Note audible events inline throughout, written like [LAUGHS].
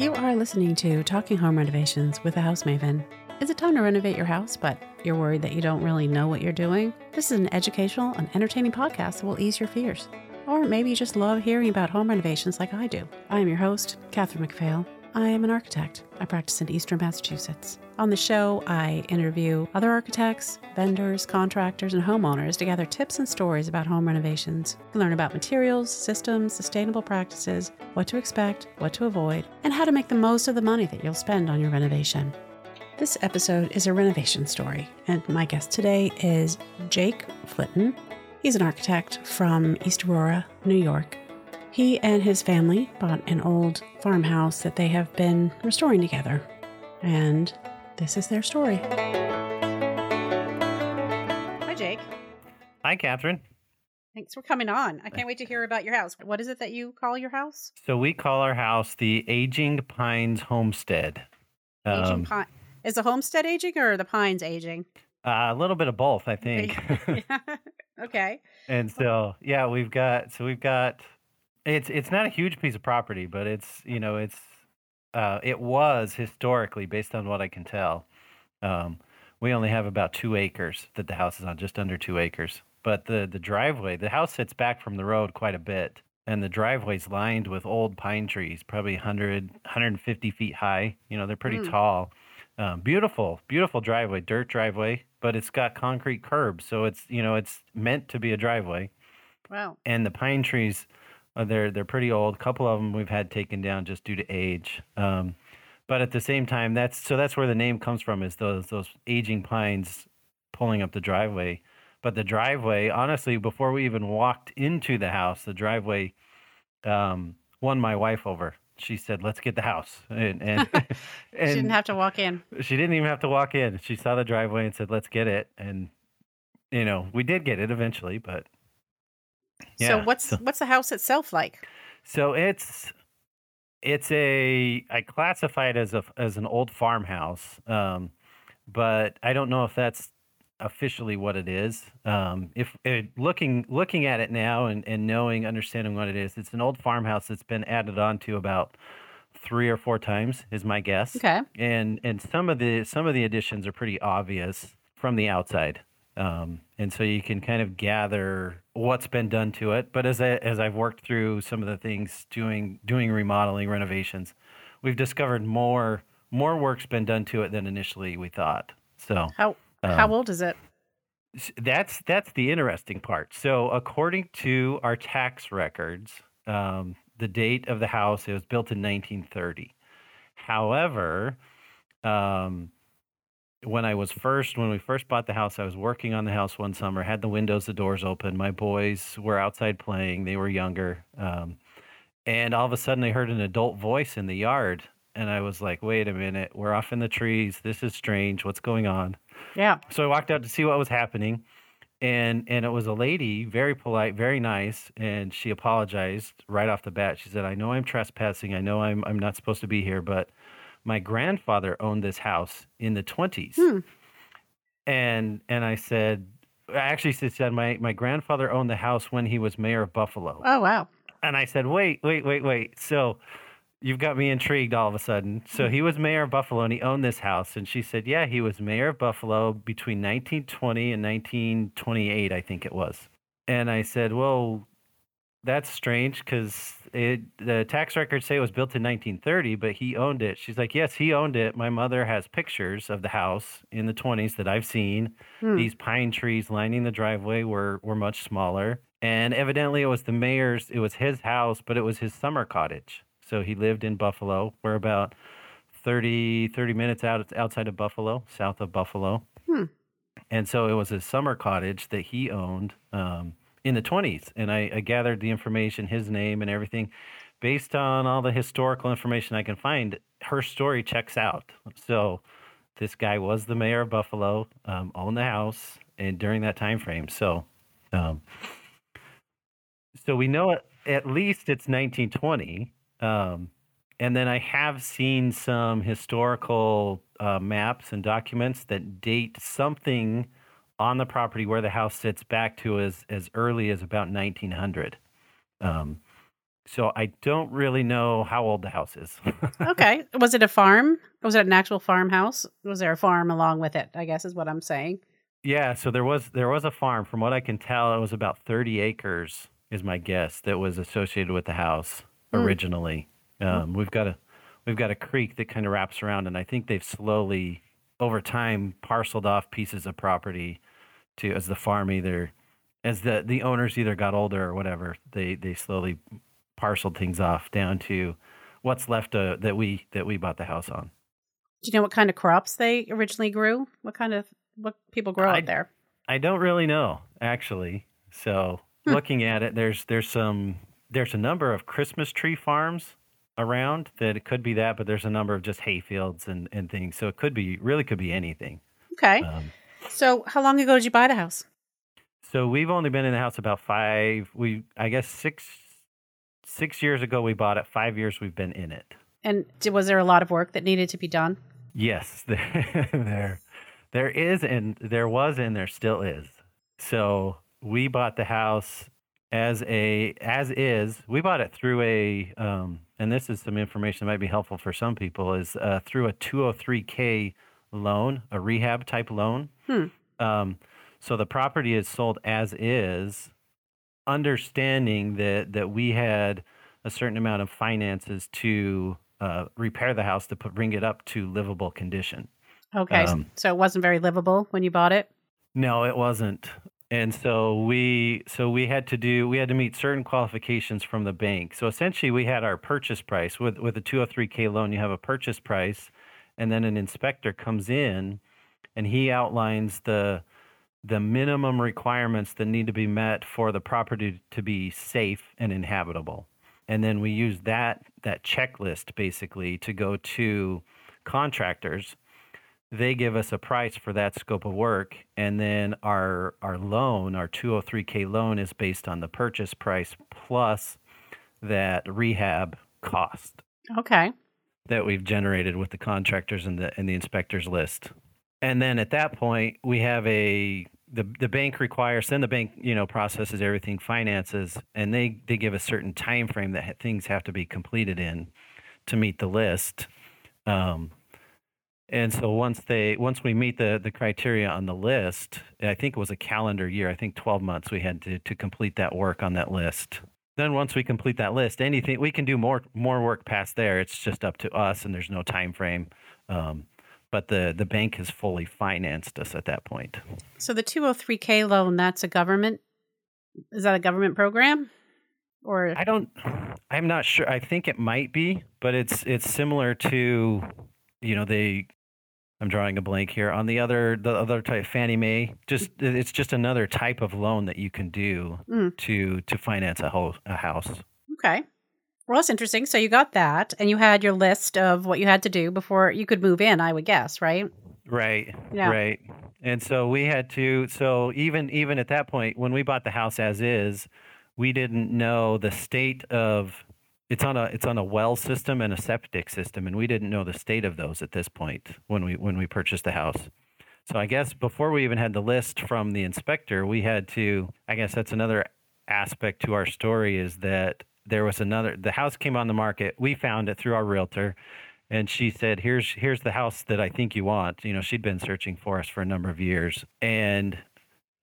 You are listening to Talking Home Renovations with a House Maven. Is it time to renovate your house, but you're worried that you don't really know what you're doing? This is an educational and entertaining podcast that will ease your fears. Or maybe you just love hearing about home renovations like I do. I am your host, Catherine McPhail. I am an architect. I practice in Eastern Massachusetts. On the show, I interview other architects, vendors, contractors, and homeowners to gather tips and stories about home renovations. You learn about materials, systems, sustainable practices, what to expect, what to avoid, and how to make the most of the money that you'll spend on your renovation. This episode is a renovation story, and my guest today is Jake Flitton. He's an architect from East Aurora, New York. He and his family bought an old farmhouse that they have been restoring together, and this is their story. Hi, Jake. Hi, Catherine. Thanks for coming on. I can't wait to hear about your house. What is it that you call your house? So we call our house the Aging Pines Homestead. Aging Um, pine. Is the homestead aging or the pines aging? uh, a little bit of both, I think. okay. [LAUGHS] [LAUGHS] and so, yeah, we've got so we've got it's it's not a huge piece of property, but it's you know it's uh, it was historically based on what I can tell. Um, we only have about two acres that the house is on, just under two acres. But the the driveway, the house sits back from the road quite a bit, and the driveway's lined with old pine trees, probably 100 150 feet high. You know, they're pretty Mm. tall. Um, beautiful, beautiful driveway, dirt driveway, but it's got concrete curbs, so it's you know it's meant to be a driveway. Wow. And the pine trees, they're they're pretty old. A couple of them we've had taken down just due to age. Um, but at the same time, that's so that's where the name comes from is those those aging pines pulling up the driveway. But the driveway, honestly, before we even walked into the house, the driveway um, won my wife over. She said, "Let's get the house," and [LAUGHS] and, she and didn't have to walk in. she didn't even have to walk in. She saw the driveway and said, "Let's get it." And you know, we did get it eventually, but so what's so- what's the house itself like? So it's it's a I classify it as a as an old farmhouse, um, but I don't know if that's officially what it is. Um, if it, looking looking at it now and, and knowing understanding what it is, it's an old farmhouse that's been added on to about three or four times is my guess. Okay. And and some of the some of the additions are pretty obvious from the outside. Um, and so you can kind of gather what's been done to it. But as I, as I've worked through some of the things doing doing remodeling renovations, we've discovered more more work's been done to it than initially we thought. So How how Um, old is it? that's that's the interesting part. So according to our tax records, um, the date of the house it was built in 1930. However, um, when I was first when we first bought the house, I was working on the house one summer, had the windows, the doors open. My boys were outside playing; they were younger, um, and all of a sudden, I heard an adult voice in the yard, and I was like, "Wait a minute, we're off in the trees. This is strange. What's going on?" Yeah. So I walked out to see what was happening, and and it was a lady, very polite, very nice, and she apologized right off the bat. She said, "I know I'm trespassing. I know I'm I'm not supposed to be here, but my grandfather owned this house in the 20s." Hmm. And and I said, actually, said my my grandfather owned the house when he was mayor of Buffalo. Oh wow. And I said, wait, wait, wait, wait. So you've got me intrigued all of a sudden. So he was mayor of Buffalo and he owned this house. And she said, yeah, he was mayor of Buffalo between 1920 and 1928, I think it was. And I said, well, that's strange because the tax records say it was built in 1930, but he owned it. She's like, yes, he owned it. My mother has pictures of the house in the 20s that I've seen. Hmm. These pine trees lining the driveway were were much smaller, and evidently it was the mayor's. It was his house, but it was his summer cottage. So he lived in Buffalo. We're about 30, 30 minutes out outside of Buffalo, south of Buffalo. Hmm. And so it was his summer cottage that he owned um, in the 20s. And I, I gathered the information, his name and everything, based on all the historical information I can find. Her story checks out. So this guy was the mayor of Buffalo, um, owned the house, and during that time frame. So, um, so we know at, least it's 1920. Um, and then I have seen some historical uh, maps and documents that date something on the property where the house sits back to as as early as about 1900. Um, So I don't really know how old the house is. [LAUGHS] okay. Was it a farm? Was it an actual farmhouse? Was there a farm along with it? I guess is what I'm saying. Yeah, so there was there was a farm. From what I can tell, it was about 30 acres is my guess that was associated with the house Mm. originally. Um, we've got a we've got a creek that kind of wraps around, and I think they've slowly over time parceled off pieces of property to as the farm either as the the owners either got older or whatever. They they slowly parceled things off down to what's left uh, that we that we bought the house on. Do you know what kind of crops they originally grew? What kind of what people grow I- out there? I don't really know actually. So Hmm. looking at it, there's there's some there's a number of Christmas tree farms around that it could be that, but there's a number of just hay fields and, and things. So it could be really could be anything. Okay. Um, So how long ago did you buy the house? so we've only been in the house about five. We I guess six six years ago we bought it. Five years we've been in it. And was there a lot of work that needed to be done? Yes, [LAUGHS] there, there, there is, and there was, and there still is. So we bought the house as a as is. We bought it through a, um, and this is some information that might be helpful for some people. Is uh, through a 203k loan, a rehab type loan. Hmm. Um, so the property is sold as is, understanding that that we had a certain amount of finances to uh, repair the house to put, bring it up to livable condition. Okay. Um, so it wasn't very livable when you bought it? No, it wasn't. And so we so we had to do we had to meet certain qualifications from the bank. So essentially we had our purchase price with with a 203k loan you have a purchase price and then an inspector comes in and he outlines the the minimum requirements that need to be met for the property to be safe and inhabitable. And then we use that that checklist basically to go to contractors they give us a price for that scope of work and then our our loan our 203k loan is based on the purchase price plus that rehab cost Okay. That we've generated with the contractors and the and the inspectors list and then at that point we have a the, the bank requires then the bank you know processes everything finances and they they give a certain time frame that ha- things have to be completed in to meet the list um, and so once they once we meet the the criteria on the list, I think it was a calendar year. I think 12 months we had to to complete that work on that list. Then once we complete that list, anything we can do more more work past there. It's just up to us, and there's no time frame. Um, but the the bank has fully financed us at that point. So the 203k loan, that's a government is that a government program? Or I don't. I'm not sure. I think it might be, but it's it's similar to, you know, they. I'm drawing a blank here on the other the other type Fannie Mae. Just it's just another type of loan that you can do Mm. to to finance a whole a house. Okay. Well, that's interesting. So you got that and you had your list of what you had to do before you could move in, I would guess, right? Right. Yeah. Right. And so we had to so even even at that point when we bought the house as is, we didn't know the state of it's on a it's on a well system and a septic system and we didn't know the state of those at this point when we when we purchased the house. So I guess before we even had the list from the inspector, we had to I guess that's another aspect to our story is that there was another the house came on the market. We found it through our realtor and she said here's here's the house that i think you want you know she'd been searching for us for a number of years and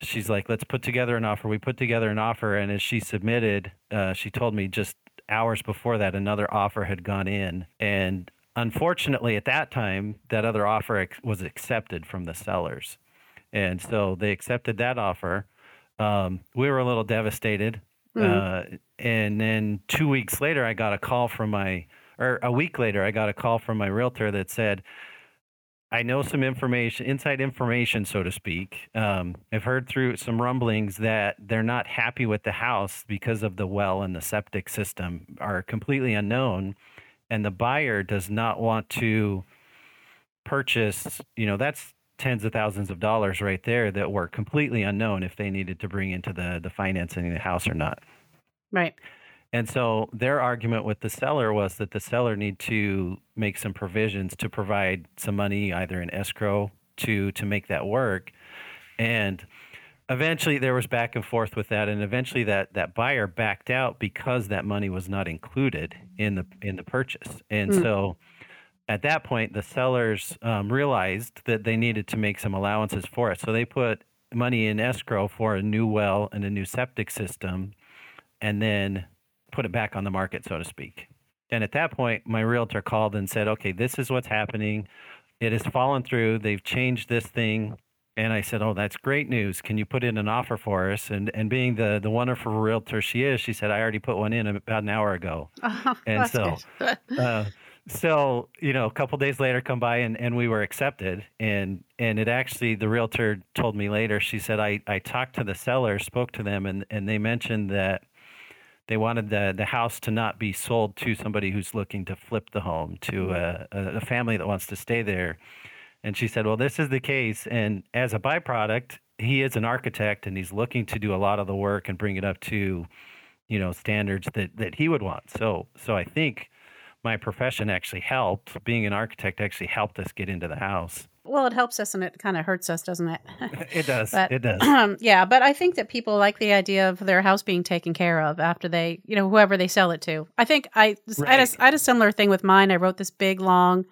she's like let's put together an offer we put together an offer and as she submitted uh, she told me just hours before that another offer had gone in. And unfortunately at that time that other offer ex- was accepted from the sellers. And so they accepted that offer. Um, we were a little devastated uh, and then two weeks later i got a call from my or a week later, I got a call from my realtor that said, I know some information, inside information, so to speak. Um, I've heard through some rumblings that they're not happy with the house because of the well and the septic system are completely unknown. And the buyer does not want to purchase, you know, that's tens of thousands of dollars right there that were completely unknown if they needed to bring into the, the financing the house or not. Right. And so their argument with the seller was that the seller need to make some provisions to provide some money either in escrow to to make that work. And eventually there was back and forth with that and eventually that that buyer backed out because that money was not included in the in the purchase and Mm. so at that point the sellers um, realized that they needed to make some allowances for it so they put money in escrow for a new well and a new septic system and then put it back on the market so to speak and at that point my realtor called and said okay this is what's happening it has fallen through they've changed this thing and I said, "Oh, that's great news. Can you put in an offer for us?" And and being the the wonderful realtor she is, she said, "I already put one in about an hour ago." [LAUGHS] Oh, And so, uh, so you know, a couple days later, come by and, and we were accepted. And and it actually, the realtor told me later. She said, "I I talked to the seller, spoke to them, and and they mentioned that." They wanted the, the house to not be sold to somebody who's looking to flip the home to mm-hmm. a, a, a family that wants to stay there. And she said, Well, this is the case. And as a byproduct, he is an architect and he's looking to do a lot of the work and bring it up to, you know, standards that, that he would want. So so I think my profession actually helped. Being an architect actually helped us get into the house. Well, it helps us and it kind of hurts us, doesn't it? [LAUGHS] It does. But it does. yeah, but I think that people like the idea of their house being taken care of after they, you know, whoever they sell it to. I think I, I, had a, I had a similar thing with mine. I wrote this big long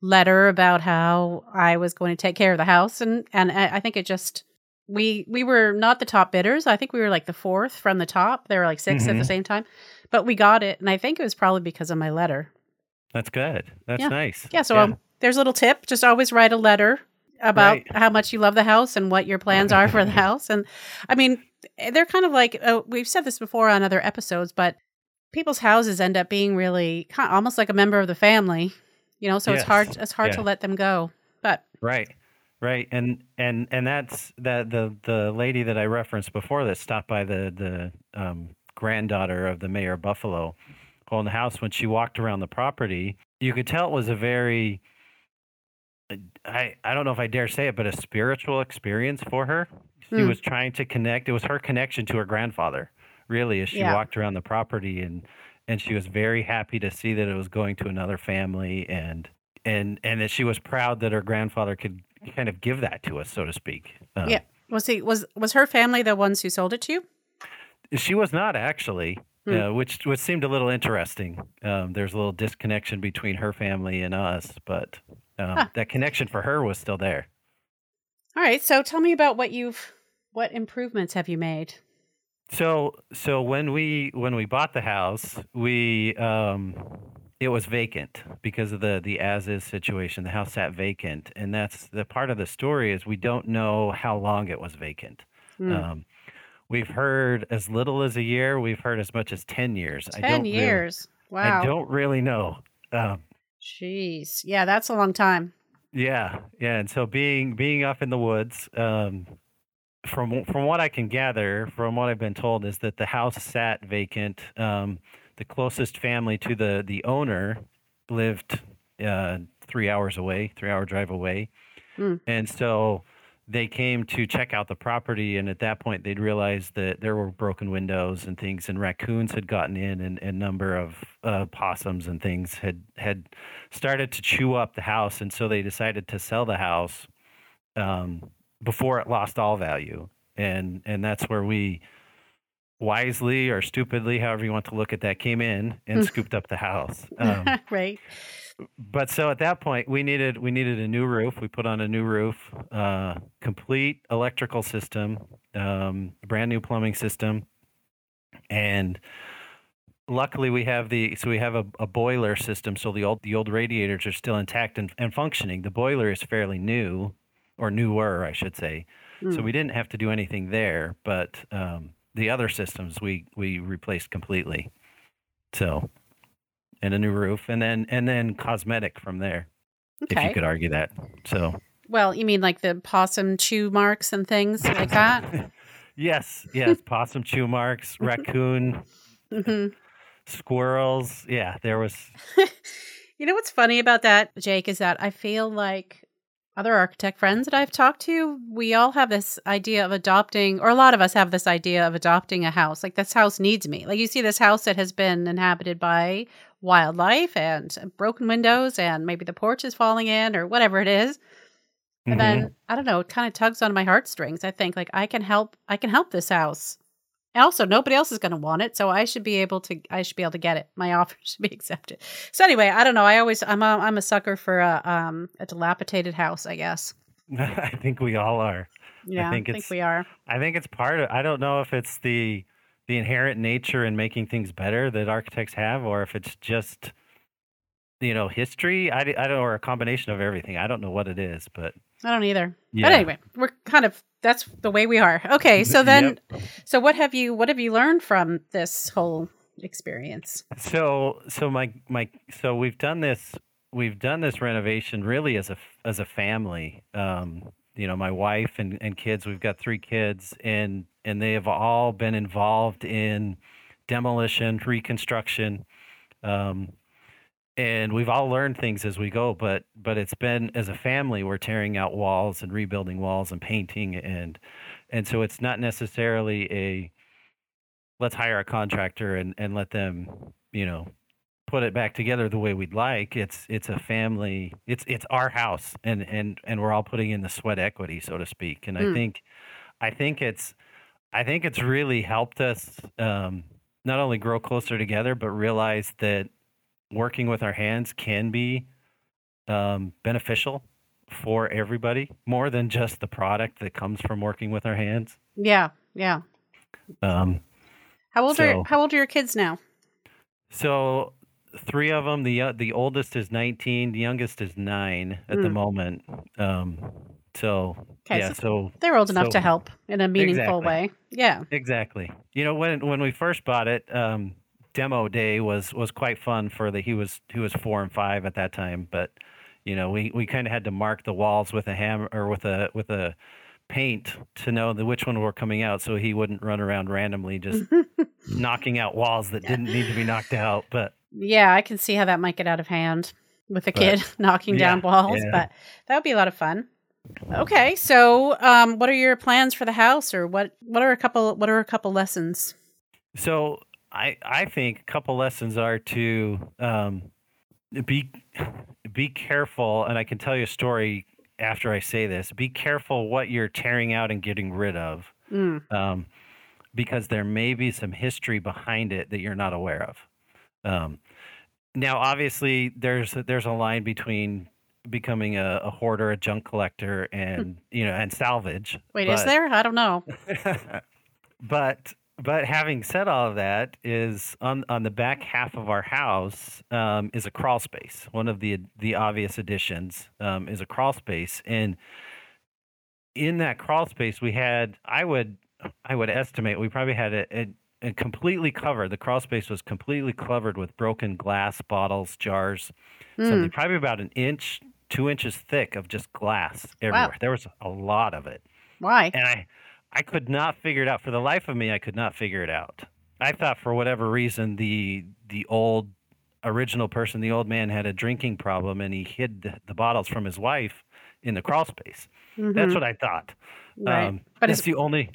letter about how I was going to take care of the house, and and I, I think it just we we were not the top bidders. I think we were like the fourth from the top. There were like 6 at the Mhm. same time, but we got it, and I think it was probably because of my letter. That's good. That's Yeah. nice. Yeah, so Um, there's a little tip: just always write a letter about Right. how much you love the house and what your plans are for the [LAUGHS] house. And I mean, they're kind of like uh, we've said this before on other episodes, but people's houses end up being really kind of almost like a member of the family, you know. So it's hard it's hard to let them go. But Right. Right. And and and that's that the the lady that I referenced before that stopped by the the um, granddaughter of the mayor of Buffalo owned the house when she walked around the property, you could tell it was a very I I don't know if I dare say it, but a spiritual experience for her. She Hmm. was trying to connect. It was her connection to her grandfather, really, as she Yeah. walked around the property and and she was very happy to see that it was going to another family and and and that she was proud that her grandfather could kind of give that to us, so to speak. Um, yeah, was he was was her family the ones who sold it to you? She was not actually, Hmm. uh, which which seemed a little interesting. Um, there's a little disconnection between her family and us, but um, Huh. that connection for her was still there. All right, so tell me about what you've what improvements have you made? So so when we when we bought the house, we um it was vacant because of the the as is situation. The house sat vacant, and that's the part of the story is we don't know how long it was vacant. Hmm. Um, we've heard as little as a year. We've heard as much as ten years. I Ten don't really- years. wow. I don't really know. Um, Jeez. Yeah, that's a long time. Yeah, yeah, and so being being up in the woods, um, from from what I can gather, from what I've been told, is that the house sat vacant. Um, the closest family to the the owner lived uh, three hours away, three hour drive away, Hmm. and so they came to check out the property. And at that point, they'd realized that there were broken windows and things, and raccoons had gotten in, and a number of uh, possums and things had had started to chew up the house, and so they decided to sell the house um, before it lost all value, and and that's where we wisely or stupidly, however you want to look at that, came in and [LAUGHS] scooped up the house. [LAUGHS] Um, right. But so at that point, we needed we needed a new roof. We put on a new roof, uh, complete electrical system, um, brand new plumbing system, and luckily we have the so we have a, a boiler system. So the old the old radiators are still intact and, and functioning. The boiler is fairly new, or newer, I should say. So Mm. we didn't have to do anything there, but um, the other systems we we replaced completely. So, and a new roof, and then and then cosmetic from there, if you could argue that. So, Well, you mean like the possum chew marks and things like that? [LAUGHS] yes, yes, possum chew marks, [LAUGHS] raccoon, hmm squirrels. Yeah, there was. [LAUGHS] You know what's funny about that, Jake, is that I feel like other architect friends that I've talked to, we all have this idea of adopting, or a lot of us have this idea of adopting a house. Like, this house needs me. Like, you see this house that has been inhabited by wildlife and broken windows, and maybe the porch is falling in, or whatever it is. and Mhm. then I don't know, it kind of tugs on my heartstrings. I think like I can help. I can help this house. And also, nobody else is going to want it, so I should be able to. I should be able to get it. My [LAUGHS] offer should be accepted. So anyway, I don't know. I always I'm a, I'm a sucker for a um a dilapidated house. I guess. [LAUGHS] I think we all are. Yeah, I think think, it's- we are. I think it's part of. I don't know if it's the the inherent nature in making things better that architects have, or if it's just you know history. I don't, or a combination of everything. I don't know what it is, but I don't either. yeah. But anyway, we're kind of that's the way we are. Okay, [LAUGHS] so then, so what have you what have you learned from this whole experience? So so my my so we've done this we've done this renovation really as a as a family. Um, you know, my wife and, and kids. We've got three kids, and and they have all been involved in demolition, reconstruction, um, and we've all learned things as we go. But but it's been as a family, we're tearing out walls and rebuilding walls and painting, and and so it's not necessarily a let's hire a contractor and, and let them, you know, put it back together the way we'd like. It's it's a family. It's it's our house, and and and we're all putting in the sweat equity, so to speak. And I Mm. think, I think it's, I think it's really helped us um, not only grow closer together, but realize that working with our hands can be um, beneficial for everybody more than just the product that comes from working with our hands. Yeah, yeah. Um, How old So- are how old are your kids now? So three of them. The uh, the oldest is nineteen. The youngest is nine at the Mm. moment. Um, so Okay, yeah. so So they're old enough to help in a meaningful Exactly. way. Yeah. exactly. You know when when we first bought it, um, demo day was was quite fun for the he was he was four and five at that time, but you know we we kind of had to mark the walls with a hammer or with a with a paint to know the which one were coming out so he wouldn't run around randomly just [LAUGHS] knocking out walls that didn't need to be knocked out but yeah, I can see how that might get out of hand with a But- kid [LAUGHS] knocking down walls, yeah. but that would be a lot of fun. Okay, so um, what are your plans for the house, or what? What are a couple? What are a couple lessons? So I I think a couple lessons are to um, be be careful, and I can tell you a story after I say this. Be careful what you're tearing out and getting rid of, Mm, um, because there may be some history behind it that you're not aware of. Um, now, obviously, there's there's a line between becoming a, a hoarder, a junk collector, and you know, and salvage. wait, is there? I don't know. [LAUGHS] but but having said all of that is on on the back half of our house um, is a crawl space. One of the the obvious additions um, is a crawl space, and in that crawl space we had I would I would estimate we probably had a, a, a completely covered. The crawl space was completely covered with broken glass bottles, jars, something Mm, probably about an inch, two inches thick of just glass everywhere. There was a lot of it why? and I I could not figure it out for the life of me. I could not figure it out. I thought for whatever reason the the old original person, the old man, had a drinking problem and he hid the, the bottles from his wife in the crawl space. That's Mhm, what I thought. right. Um, But that's is- the only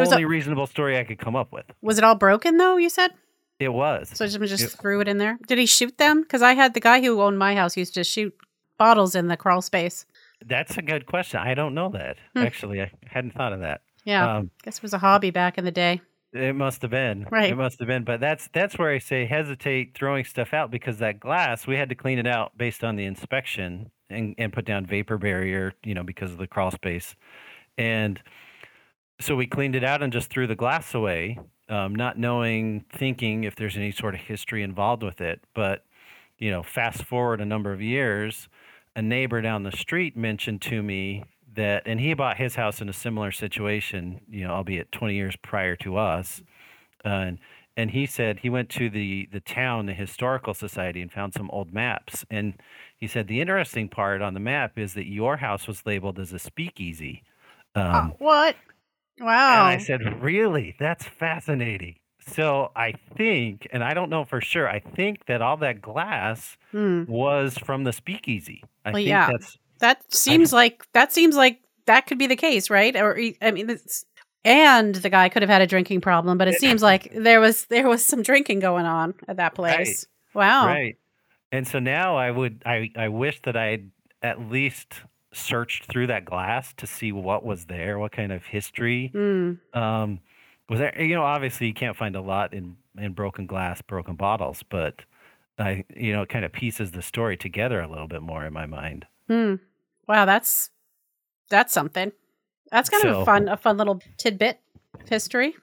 was a- only reasonable story I could come up with. Was it all broken though? You said It was. so. Someone just It- threw it in there. Did he shoot them? Because I had the guy who owned my house used to shoot bottles in the crawl space. That's a good question. I don't know that Hmm. actually. I hadn't thought of that. Yeah, Um, guess it was a hobby back in the day. It must have been. Right. It must have been. But that's that's where I say hesitate throwing stuff out because that glass we had to clean it out based on the inspection and, and put down vapor barrier, you know, because of the crawl space. And so we cleaned it out and just threw the glass away, um, not knowing, thinking if there's any sort of history involved with it. But, you know, fast forward a number of years, a neighbor down the street mentioned to me that, and he bought his house in a similar situation, you know, albeit 20 years prior to us. Uh, and, and he said he went to the, the town, the historical society, and found some old maps. And he said the interesting part on the map is that your house was labeled as a speakeasy. Um, Oh, what? Wow. and I said, Really? That's fascinating. So I think, and I don't know for sure, I think that all that glass Hmm. was from the speakeasy. I Well, think yeah. that's That seems like that seems like that could be the case, right? Or I mean, it's, and the guy could have had a drinking problem, but it seems [LAUGHS] like there was there was some drinking going on at that place. Wow. right. And so now I would I, I wish that I'd at least searched through that glass to see what was there, what kind of history Mm. um, was there. You know, obviously you can't find a lot in in broken glass, broken bottles, but I, you know, it kind of pieces the story together a little bit more in my mind. Hmm. Wow, that's that's something. That's kind of a fun a fun little tidbit of history.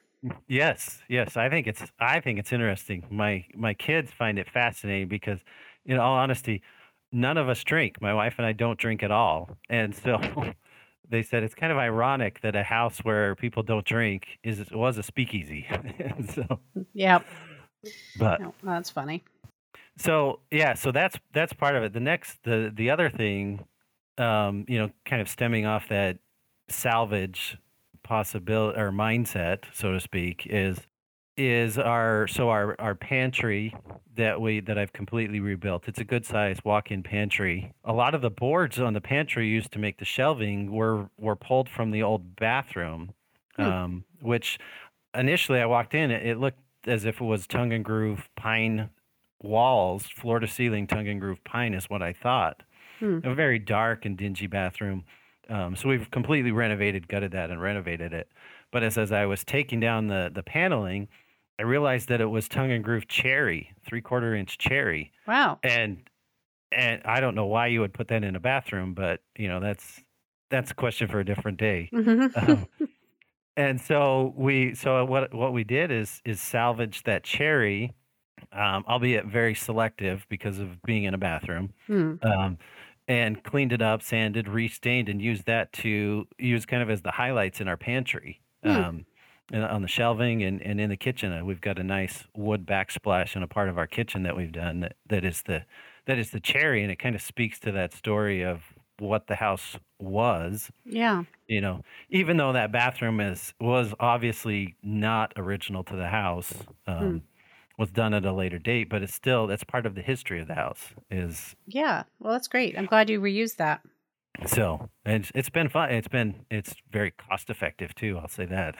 yes, yes, I think it's I think it's interesting. My my kids find it fascinating because, in all honesty, none of us drink. My wife and I don't drink at all, [LAUGHS] and so [LAUGHS] they said it's kind of ironic that a house where people don't drink is was a speakeasy. [LAUGHS] And so, Yep. but No, that's funny. So yeah, so that's that's part of it. The next, the the other thing, um, you know, kind of stemming off that salvage possibility or mindset, so to speak, is is our so our our pantry that we that I've completely rebuilt. It's a good size walk-in pantry. A lot of the boards on the pantry used to make the shelving were were pulled from the old bathroom, Hmm. um, which initially I walked in, it, it looked as if it was tongue and groove pine walls, floor to ceiling tongue and groove pine is what I thought. Hmm. A very dark and dingy bathroom. Um, so we've completely renovated, gutted that, and renovated it. But as as I was taking down the the paneling, I realized that it was tongue and groove cherry, three quarter inch cherry, Wow. and and I don't know why you would put that in a bathroom, but you know that's that's a question for a different day. [LAUGHS] Um, and so we so what what we did is is salvage that cherry, um, albeit very selective because of being in a bathroom, Hmm. um, and cleaned it up, sanded, restained, and used that to use kind of as the highlights in our pantry. Hmm. Um, on the shelving and, and in the kitchen, uh, we've got a nice wood backsplash in a part of our kitchen that we've done that, that is the that is the cherry, and it kind of speaks to that story of what the house was Yeah. you know even though that bathroom is was obviously not original to the house Hmm. um, was done at a later date but it's still that's part of the history of the house is Yeah. Well, that's great. I'm glad you reused that. so it's, it's been fun it's been it's very cost effective too i'll say that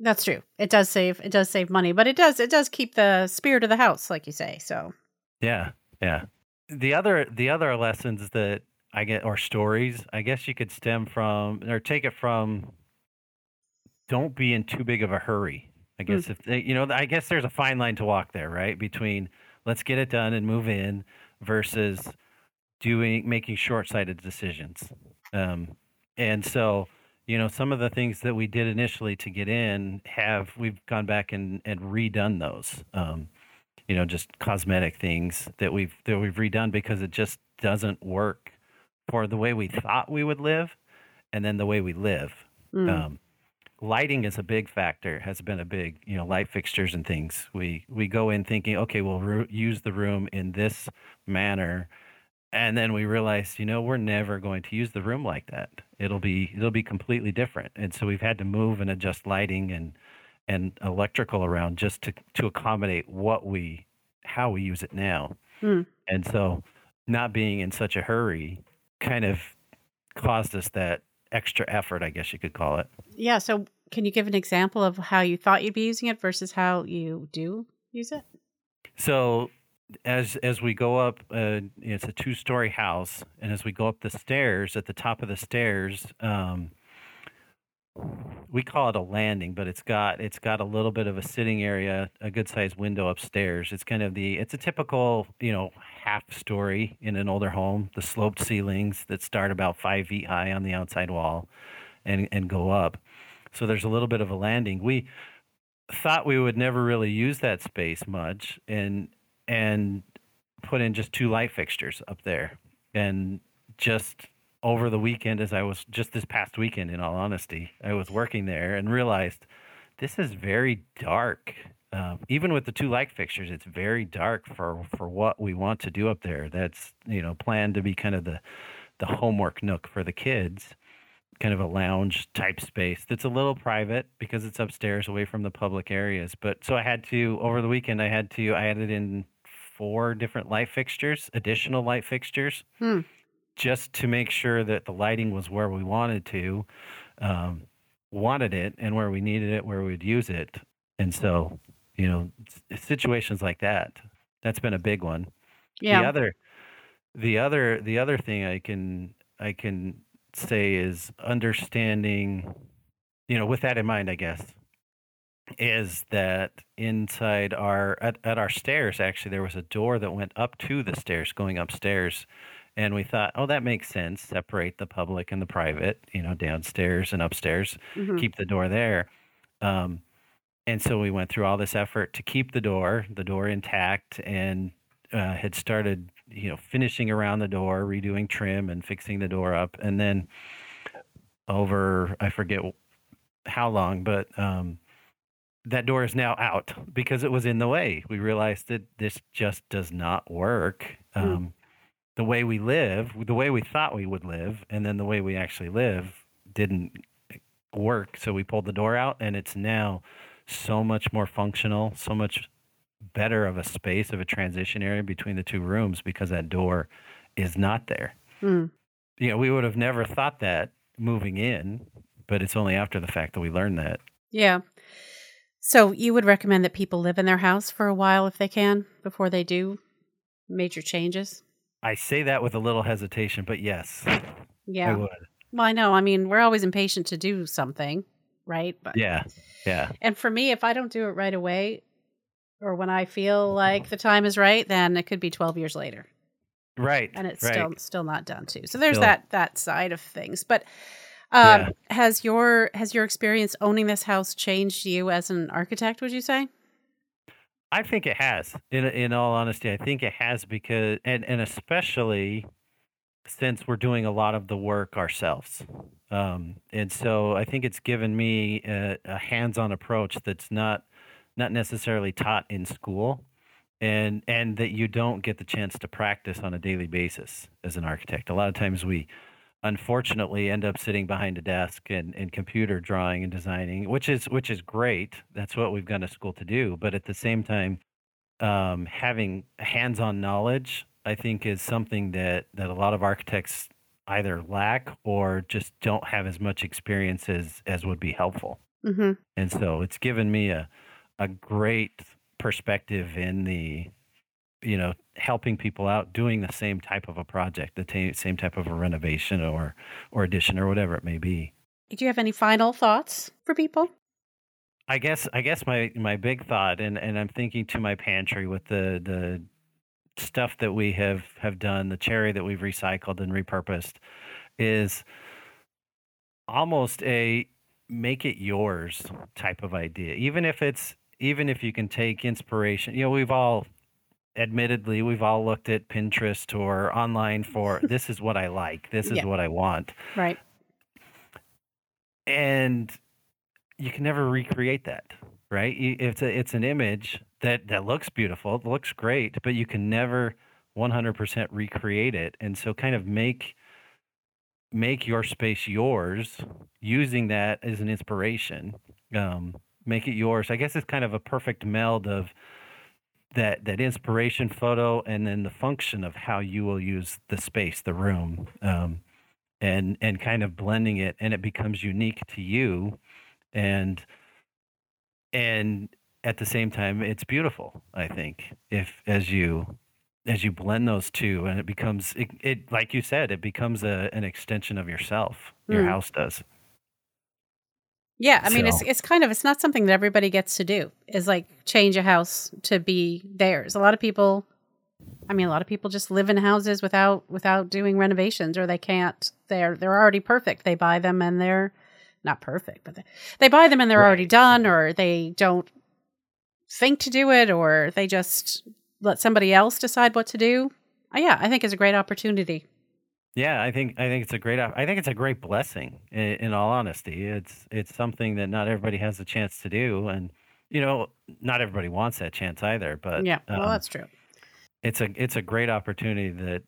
That's true. It does save it does save money, but it does it does keep the spirit of the house, like you say. So yeah yeah the other the other lessons that i get or stories i guess you could stem from or take it from don't be in too big of a hurry. I Hmm. guess if they, you know, I guess there's a fine line to walk there, right? Between let's get it done and move in versus doing making short-sighted decisions. Um, and so, you know, some of the things that we did initially to get in have we've gone back and and redone those. Um, you know, just cosmetic things that we've that we've redone because it just doesn't work for the way we thought we would live and then the way we live. mm, Um, lighting is a big factor. Has been a big, you know, light fixtures and things. We we go in thinking, okay, we'll ru- use the room in this manner, and then we realized you know, we're never going to use the room like that. It'll be it'll be completely different. And so we've had to move and adjust lighting and and electrical around just to to accommodate what we how we use it now. mm. And so not being in such a hurry kind of caused us that extra effort, I guess you could call it. Yeah. So can you give an example of how you thought you'd be using it versus how you do use it? So as as we go up, uh, it's a two story house, and as we go up the stairs, at the top of the stairs, um, we call it a landing, but it's got it's got a little bit of a sitting area, a good sized window upstairs. It's kind of the it's a typical you know half story in an older home, the sloped ceilings that start about five feet high on the outside wall, and and go up. So there's a little bit of a landing. We thought we would never really use that space much and and put in just two light fixtures up there. And just over the weekend as i was just this past weekend in all honesty i was working there and realized this is very dark. Um, even with the two light fixtures it's very dark for for what we want to do up there. That's you know planned to be kind of the the homework nook for the kids kind of a lounge type space that's a little private because it's upstairs away from the public areas. But so I had to over the weekend I had to I added in four different light fixtures, additional light fixtures, Hmm. just to make sure that the lighting was where we wanted to, um, wanted it, and where we needed it, where we'd use it. And so, you know, situations like that, that's been a big one. The other, the other, the other thing I can I can say is understanding, you know, with that in mind, I guess, is that inside our at, at our stairs actually there was a door that went up to the stairs going upstairs. And we thought oh that makes sense. Separate the public and the private you know downstairs and upstairs. Hmm keep the door there. Um, and so we went through all this effort to keep the door the door intact and uh, had started you know finishing around the door redoing trim and fixing the door up. And then over i forget how long but um, that door is now out because it was in the way. We realized that this just does not work. Mm. Um, the way we live, the way we thought we would live, and then the way we actually live didn't work. So we pulled the door out, and it's now so much more functional, so much better of a space of a transition area between the two rooms because that door is not there. Mm. You know, we would have never thought that moving in, but it's only after the fact that we learned that. Yeah. So you would recommend that people live in their house for a while if they can before they do major changes? I say that with a little hesitation, but yes, I Yeah. would. Well, I know. I mean, we're always impatient to do something, right? But Yeah, yeah, and for me, if I don't do it right away or when I feel like the time is right, then it could be 12 years later right, and it's right. still still not done too. So there's Still, that that side of things. But um yeah. has your has your experience owning this house changed you as an architect, would you say? I think it has. In in all honesty, I think it has because, and and especially since we're doing a lot of the work ourselves, um, and so I think it's given me a, a hands-on approach that's not not necessarily taught in school, and and that you don't get the chance to practice on a daily basis as an architect. A lot of times we unfortunately end up sitting behind a desk and, and computer drawing and designing, which is which is great. That's what we've gone to school to do. But at the same time, um, having hands-on knowledge, I think, is something that that a lot of architects either lack or just don't have as much experience as as would be helpful. Mhm. And so it's given me a a great perspective in the you know helping people out doing the same type of a project the ta same type of a renovation or or addition or whatever it may be Do you have any final thoughts for people? i guess i guess my my big thought and and i'm thinking to my pantry with the the stuff that we have have done the cherry that we've recycled and repurposed is almost a make it yours type of idea even if it's even if you can take inspiration you know we've all admittedly we've all looked at pinterest or online for [LAUGHS] this is what i like. This is Yeah. what i want. Right. and you can never recreate that right? You- it's a, it's an image that that looks beautiful it looks great but you can never 100% recreate it. And so kind of make make your space yours using that as an inspiration um, make it yours. I guess it's kind of a perfect meld of that that inspiration photo and then the function of how you will use the space the room um, and and kind of blending it and it becomes unique to you. And and at the same time it's beautiful i think if as you as you blend those two and it becomes it, it like you said it becomes a, an extension of yourself. Your Mm. house does Yeah, I mean it's so it's kind of it's not something that everybody gets to do. Is like change a house to be theirs. A lot of people I mean a lot of people just live in houses without without doing renovations or they can't they're they're already perfect. They buy them and they're not perfect, but they, they buy them and they're already done or they don't think to do it or they just let somebody else decide what to do. Uh, yeah, I think it's a great opportunity. Yeah, I think I think it's a great I think it's a great blessing. In, in all honesty, it's it's something that not everybody has a chance to do, and you know, not everybody wants that chance either. But Yeah, well um, that's true. it's a it's a great opportunity that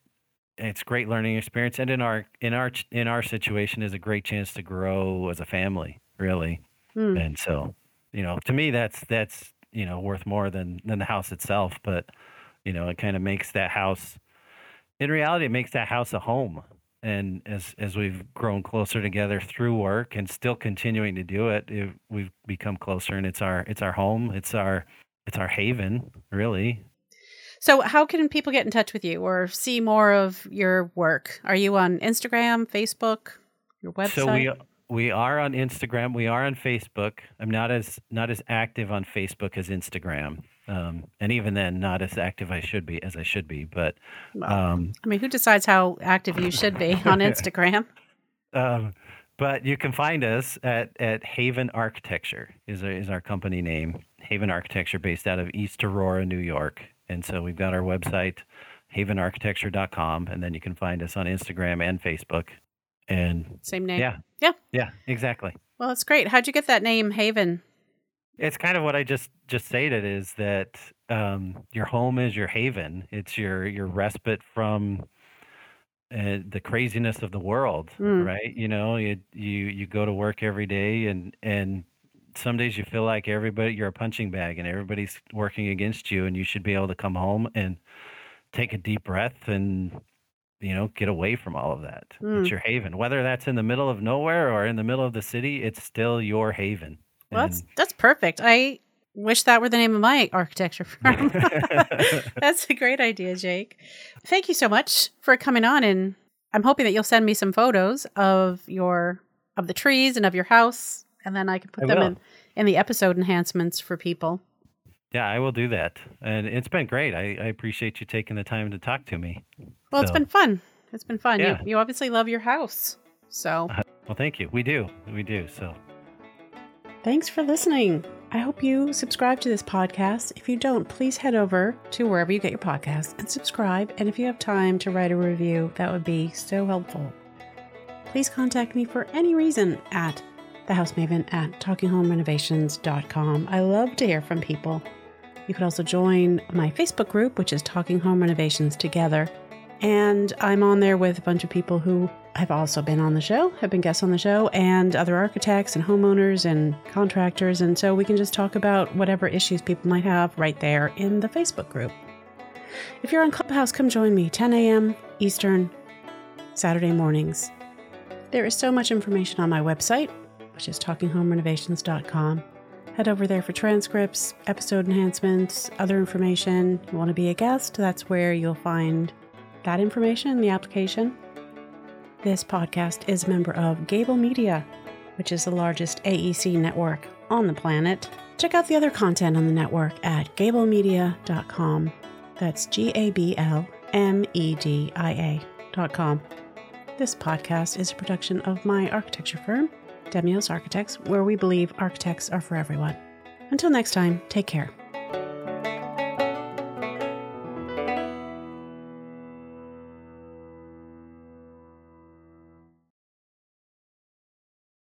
it's great learning experience, and in our in our in our situation is a great chance to grow as a family, really. Hmm. And so, you know, to me, that's that's you know worth more than than the house itself. But you know, it kind of makes that house in reality, it makes that house a home. And as as we've grown closer together through work and still continuing to do it, it we've become closer, and it's our it's our home, it's our it's our haven, really. So, how can people get in touch with you or see more of your work? Are you on Instagram, Facebook, your website? So we we are on Instagram. We are on Facebook. I'm not as not as active on Facebook as Instagram, um, and even then, not as active I should be as I should be. But um, I mean, who decides how active you should be on [LAUGHS] Instagram? um, but you can find us at at Haven Architecture is is our company name. Haven Architecture, based out of East Aurora, New York. And so we've got our website, havenarchitecture.com, and then you can find us on Instagram and Facebook. And same name. Yeah. Yeah. Yeah, exactly. Well, it's great. How'd you get that name, Haven? It's kind of what I just just stated is that um, your home is your haven. It's your your respite from uh, the craziness of the world, Mm. right? You know, you you you go to work every day, and and some days you feel like everybody you're a punching bag, and everybody's working against you, and you should be able to come home and take a deep breath and you know get away from all of that. Mm. It's your haven, whether that's in the middle of nowhere or in the middle of the city. It's still your haven. Well, that's that's perfect. I wish that were the name of my architecture [LAUGHS] firm. [LAUGHS] that's a great idea, Jake. Thank you so much for coming on and I'm hoping that you'll send me some photos of your of the trees and of your house and then I can put I them will. in in the episode enhancements for people. Yeah, I will do that. And it's been great. I, I appreciate you taking the time to talk to me. Well, it's been fun. It's been fun. Yeah. You you obviously love your house. So, [LAUGHS] Well, thank you. We do. We do. So, Thanks for listening. I hope you subscribe to this podcast. If you don't, please head over to wherever you get your podcasts and subscribe. And if you have time to write a review, that would be so helpful. Please contact me for any reason at thehousemaven at talkinghomerenovations.com. I love to hear from people. You could also join my Facebook group, which is Talking Home Renovations Together. And I'm on there with a bunch of people who have also been on the show, have been guests on the show, and other architects and homeowners and contractors. And so we can just talk about whatever issues people might have right there in the Facebook group. If you're on Clubhouse, come join me, 10 a.m. Eastern, Saturday mornings. There is so much information on my website, which is talkinghomerenovations.com. Head over there for transcripts, episode enhancements, other information. You want to be a guest? That's where you'll find that information in the application. This podcast is a member of Gabl Media, which is the largest AEC network on the planet. Check out the other content on the network at gablmedia.com. That's G A B L M E D I A.com. This podcast is a production of my architecture firm, Demios Architects, where we believe architects are for everyone. Until next time, take care.